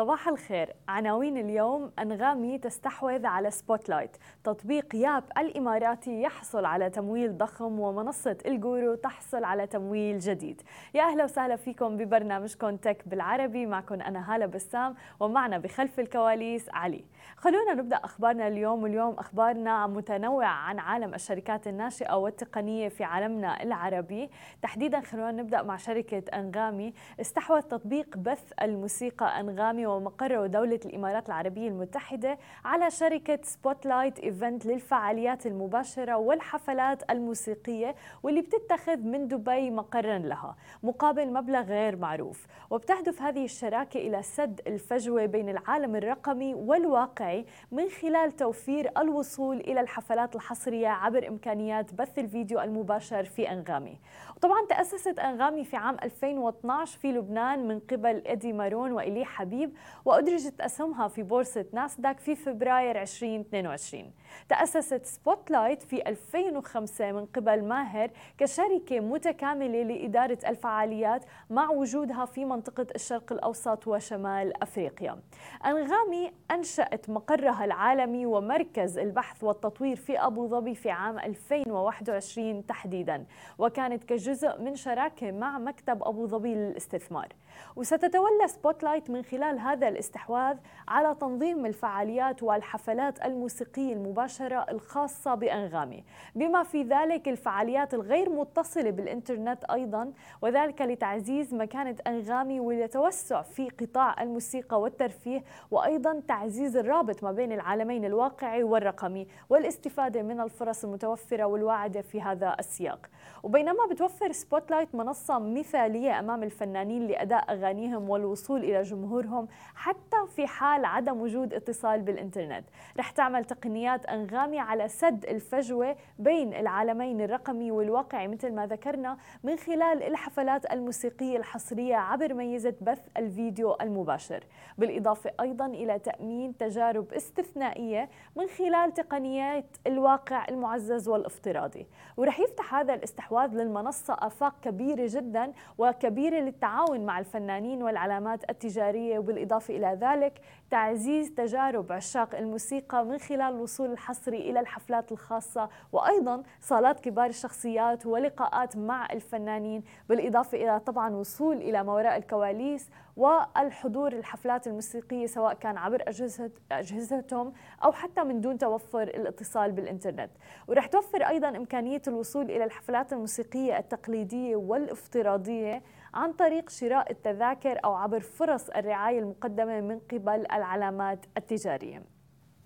صباح الخير. عناوين اليوم أنغامي تستحوذ على Spotlight تطبيق YAP الإماراتي يحصل على تمويل ضخم ومنصة الجورو تحصل على تمويل جديد. يا أهلا وسهلا فيكم ببرنامجكم Tech بالعربي. معكم أنا هالة بسام ومعنا بخلف الكواليس علي. خلونا نبدأ أخبارنا اليوم. واليوم أخبارنا متنوعة عن عالم الشركات الناشئة والتقنية في عالمنا العربي. تحديدا خلونا نبدأ مع شركة أنغامي. استحوذ تطبيق بث الموسيقى أنغامي ومقره دولة الإمارات العربية المتحدة على شركة Spotlight Event للفعاليات المباشرة والحفلات الموسيقية واللي بتتخذ من دبي مقرا لها. مقابل مبلغ غير معروف. وبتهدف هذه الشراكة إلى سد الفجوة بين العالم الرقمي والواقعي من خلال توفير الوصول إلى الحفلات الحصرية عبر إمكانيات بث الفيديو المباشر في أنغامي. طبعا تأسست أنغامي في عام 2012 في لبنان من قبل إدي مارون وإلي حبيب وأدرجت أسهمها في بورصة ناسداك في فبراير 2022 تأسست Spotlight في 2005 من قبل ماهر كشركة متكاملة لإدارة الفعاليات مع وجودها في منطقة الشرق الأوسط وشمال أفريقيا. أنغامي أنشأت مقرها العالمي ومركز البحث والتطوير في أبو ظبي في عام 2021 تحديدا وكانت كجزء من شراكة مع مكتب أبو ظبي للاستثمار. وستتولى Spotlight من خلال هذا الاستحواذ على تنظيم الفعاليات والحفلات الموسيقية المباشرة الخاصة بأنغامي. بما في ذلك الفعاليات الغير متصلة بالإنترنت أيضا وذلك لتعزيز مكانة أنغامي والتوسع في قطاع الموسيقى والترفيه وأيضا تعزيز الرابط ما بين العالمين الواقعي والرقمي والاستفادة من الفرص المتوفرة والواعدة في هذا السياق. وبينما بتوفر سبوتلايت منصة مثالية أمام الفنانين لأداء أغانيهم والوصول إلى جمهورهم حتى في حال عدم وجود اتصال بالإنترنت. رح تعمل تقنيات أنغامي على سد الفجوة بين العالمين الرقمي والواقعي مثل ما ذكرنا من خلال الحفلات الموسيقية الحصرية عبر ميزة بث الفيديو المباشر. بالإضافة أيضا إلى تأمين تجارب استثنائية من خلال تقنيات الواقع المعزز والافتراضي. ورح يفتح هذا الاستحواذ للمنصة آفاق كبيرة جدا وكبيرة للتعاون مع الفنانين والعلامات التجارية وبالإضافة إلى ذلك تعزيز تجارب عشاق الموسيقى من خلال الوصول الحصري إلى الحفلات الخاصة وأيضا صالات كبار الشخصيات ولقاءات مع الفنانين بالإضافة إلى طبعا وصول إلى ما وراء الكواليس والحضور الحفلات الموسيقية سواء كان عبر أجهزة أجهزتهم أو حتى من دون توفر الاتصال بالإنترنت. ورح توفر أيضا إمكانية الوصول إلى الحفلات الموسيقية التقليدية والافتراضية عن طريق شراء التذاكر أو عبر فرص الرعاية المقدمة من قبل العلامات التجارية.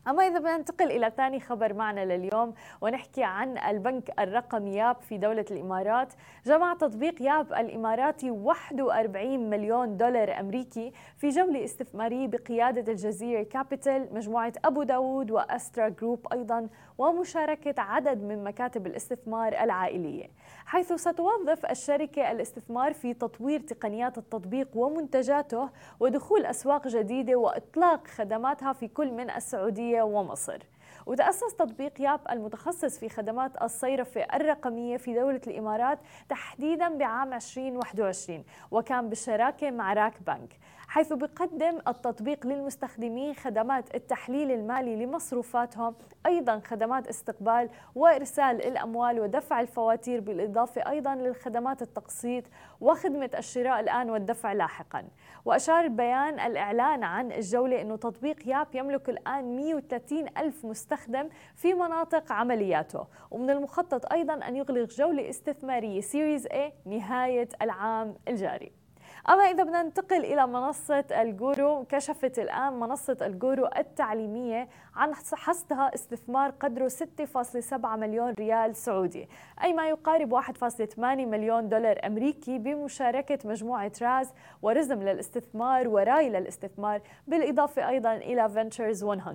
أما إذا بدنا ننتقل إلى ثاني خبر معنا لليوم ونحكي عن البنك الرقمي YAP في دولة الإمارات. جمع تطبيق YAP الإماراتي 41 مليون دولار أمريكي في جولة استثمارية بقيادة الجزيرة Capital مجموعة أبو داود وأسترا Group أيضا ومشاركة عدد من مكاتب الاستثمار العائلية. حيث ستوظف الشركة الاستثمار في تطوير تقنيات التطبيق ومنتجاته ودخول أسواق جديدة وإطلاق خدماتها في كل من السعودية ومصر. وتأسس تطبيق ياب المتخصص في خدمات الصيرفة الرقمية في دولة الإمارات تحديدا بعام 2021 وكان بالشراكة مع راك بنك حيث بيقدم التطبيق للمستخدمين خدمات التحليل المالي لمصروفاتهم أيضا خدمات استقبال وإرسال الأموال ودفع الفواتير بالإضافة أيضا للخدمات التقسيط وخدمة الشراء الآن والدفع لاحقا. وأشار البيان الإعلان عن الجولة أنه تطبيق YAP يملك الآن 130 ألف مستخدم في مناطق عملياته. ومن المخطط أيضا أن يغلق جولة استثمارية series A نهاية العام الجاري. أما إذا بدنا ننتقل إلى منصة الجورو كشفت الآن منصة الجورو التعليمية عن حصدها استثمار قدره 6.7 مليون ريال سعودي أي ما يقارب 1.8 مليون دولار أمريكي بمشاركة مجموعة راز ورزم للاستثمار وراي للاستثمار بالإضافة أيضا إلى فينتشرز 100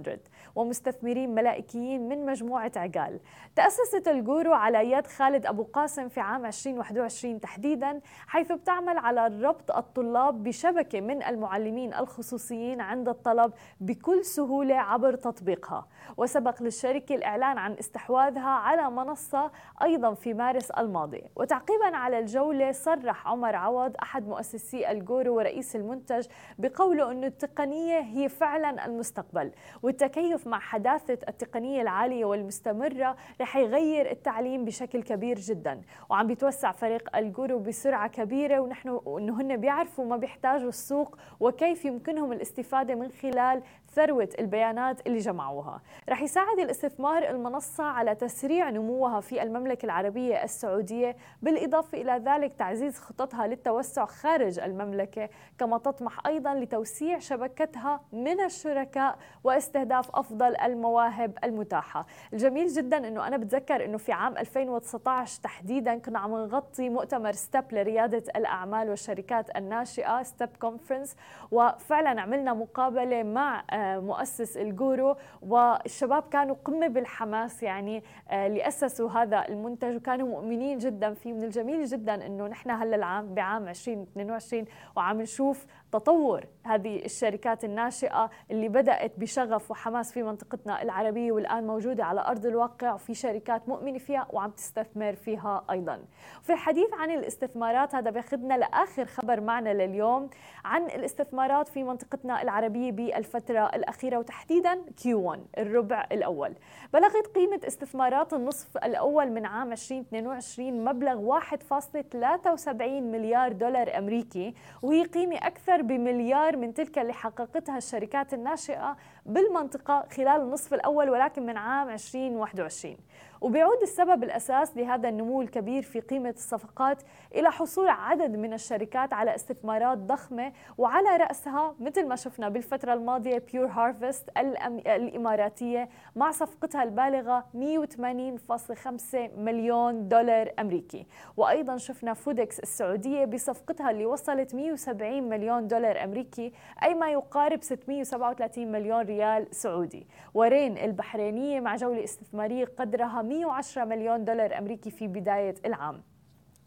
ومستثمرين ملائكيين من مجموعة عقال. تأسست الجورو على يد خالد أبو قاسم في عام 2021 تحديدا حيث بتعمل على ربط الطلاب بشبكة من المعلمين الخصوصيين عند الطلب بكل سهولة عبر تطبيقها. وسبق للشركة الإعلان عن استحواذها على منصة أيضا في مارس الماضي. وتعقيبا على الجولة صرح عمر عوض أحد مؤسسي الجورو ورئيس المنتج بقوله أن التقنية هي فعلا المستقبل والتكيف مع حداثة التقنية العالية والمستمرة رح يغير التعليم بشكل كبير جدا. وعم بيتوسع فريق الجورو بسرعة كبيرة ونحن إنه هن بيعرفوا ما بيحتاجوا السوق وكيف يمكنهم الاستفادة من خلال ثروة البيانات اللي جمعوها. رح يساعد الاستثمار المنصة على تسريع نموها في المملكة العربية السعودية بالإضافة إلى ذلك تعزيز خططها للتوسع خارج المملكة كما تطمح أيضا لتوسيع شبكتها من الشركاء واستهداف أفضل المواهب المتاحة. الجميل جدا أنه أنا بتذكر أنه في عام 2019 تحديدا كنا عم نغطي مؤتمر STEP لريادة الأعمال والشركات الناشئة STEP Conference وفعلا عملنا مقابلة مع مؤسس الجورو والشباب كانوا قمة بالحماس يعني آه، لأسسوا هذا المنتج وكانوا مؤمنين جدا فيه. من الجميل جدا أنه نحن هلأ العام بعام 2022 وعم نشوف تطور هذه الشركات الناشئة اللي بدأت بشغف وحماس في منطقتنا العربية والآن موجودة على أرض الواقع وفي شركات مؤمنة فيها وعم تستثمر فيها أيضا. في الحديث عن الاستثمارات هذا بياخذنا لآخر خبر معنا لليوم عن الاستثمارات في منطقتنا العربية بالفترة الأخيرة وتحديدا Q1 الربع الأول. بلغت قيمة استثمارات النصف الأول من عام 2022 مبلغ 1.73 مليار دولار أمريكي وهي قيمة أكثر بمليار من تلك اللي حققتها الشركات الناشئة بالمنطقة خلال النصف الأول ولكن من عام 2021 وبيعود السبب الأساس لهذا النمو الكبير في قيمة الصفقات إلى حصول عدد من الشركات على استثمارات ضخمة وعلى رأسها مثل ما شفنا بالفترة الماضية Pure Harvest الإماراتية مع صفقتها البالغة 180.5 مليون دولار أمريكي. وأيضا شفنا Foodics السعودية بصفقتها اللي وصلت 170 مليون دولار أمريكي أي ما يقارب 637 مليون ريال. سعودي. و Rain البحرينية مع جولة استثمارية قدرها 110 مليون دولار أمريكي في بداية العام.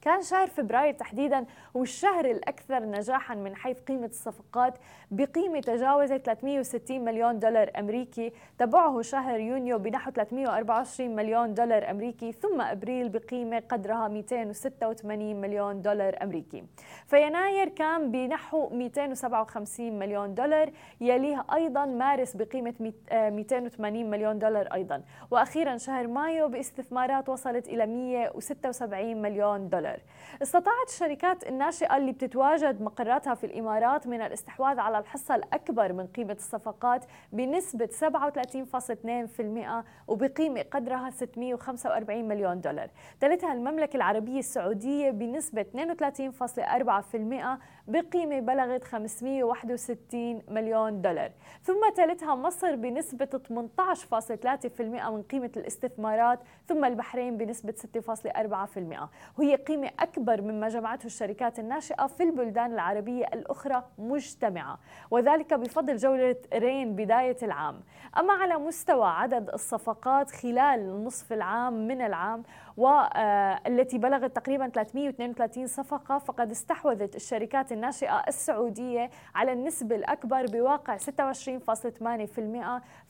كان شهر فبراير تحديدا هو الشهر الأكثر نجاحا من حيث قيمة الصفقات بقيمة تجاوزت 360 مليون دولار أمريكي تبعه شهر يونيو بنحو 324 مليون دولار أمريكي ثم أبريل بقيمة قدرها 286 مليون دولار أمريكي. فيناير كان بنحو 257 مليون دولار يليها أيضا مارس بقيمة 280 مليون دولار أيضا. وأخيرا شهر مايو باستثمارات وصلت إلى 176 مليون دولار. دولار استطاعت الشركات الناشئة اللي بتتواجد مقراتها في الإمارات من الاستحواذ على الحصة الأكبر من قيمة الصفقات بنسبة 37.2% وبقيمة قدرها 645 مليون دولار. تلتها المملكة العربية السعودية بنسبة 32.4% بقيمة بلغت 561 مليون دولار. ثم تلتها مصر بنسبة 18.3% من قيمة الاستثمارات. ثم البحرين بنسبة 6.4% وهي قيمة أكبر مما جمعته الشركات الناشئة في البلدان العربية الأخرى مجتمعة وذلك بفضل جولة رين بداية العام. أما على مستوى عدد الصفقات خلال النصف العام من العام والتي بلغت تقريبا 332 صفقة فقد استحوذت الشركات الناشئة السعودية على النسبة الأكبر بواقع 26.8%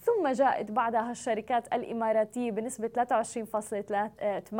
ثم جاءت بعدها الشركات الإماراتية بنسبة 23.8%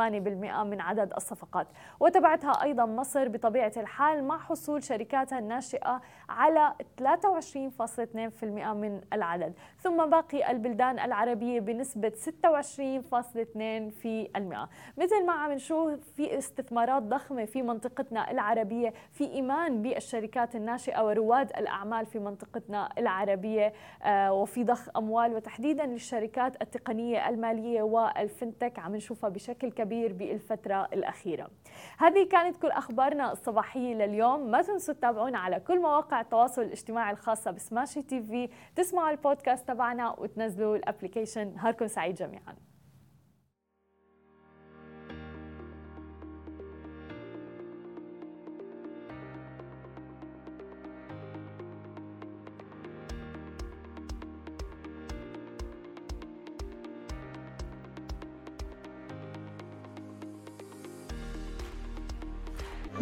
من عدد الصفقات. وتبعتها أيضا مصر بطبيعة الحال مع حصول شركاتها الناشئة على 23.2% من العدد. ثم باقي البلدان العربية بنسبة 26.2% في المئة. مثل ما عم نشوف في استثمارات ضخمة في منطقتنا العربية في إيمان بالشركات الناشئة ورواد الأعمال في منطقتنا العربية آه، وفي ضخ أموال وتحديدا للشركات التقنية المالية وال fintech عم نشوفها بشكل كبير بالفترة الأخيرة. هذه كانت كل أخبارنا الصباحية لليوم. ما تنسوا تتابعونا على كل مواقع التواصل الاجتماعي الخاصة بسماشي TV. تسمعوا البودكاست تبعنا وتنزلوا ال application نهاركم سعيد جميعاً.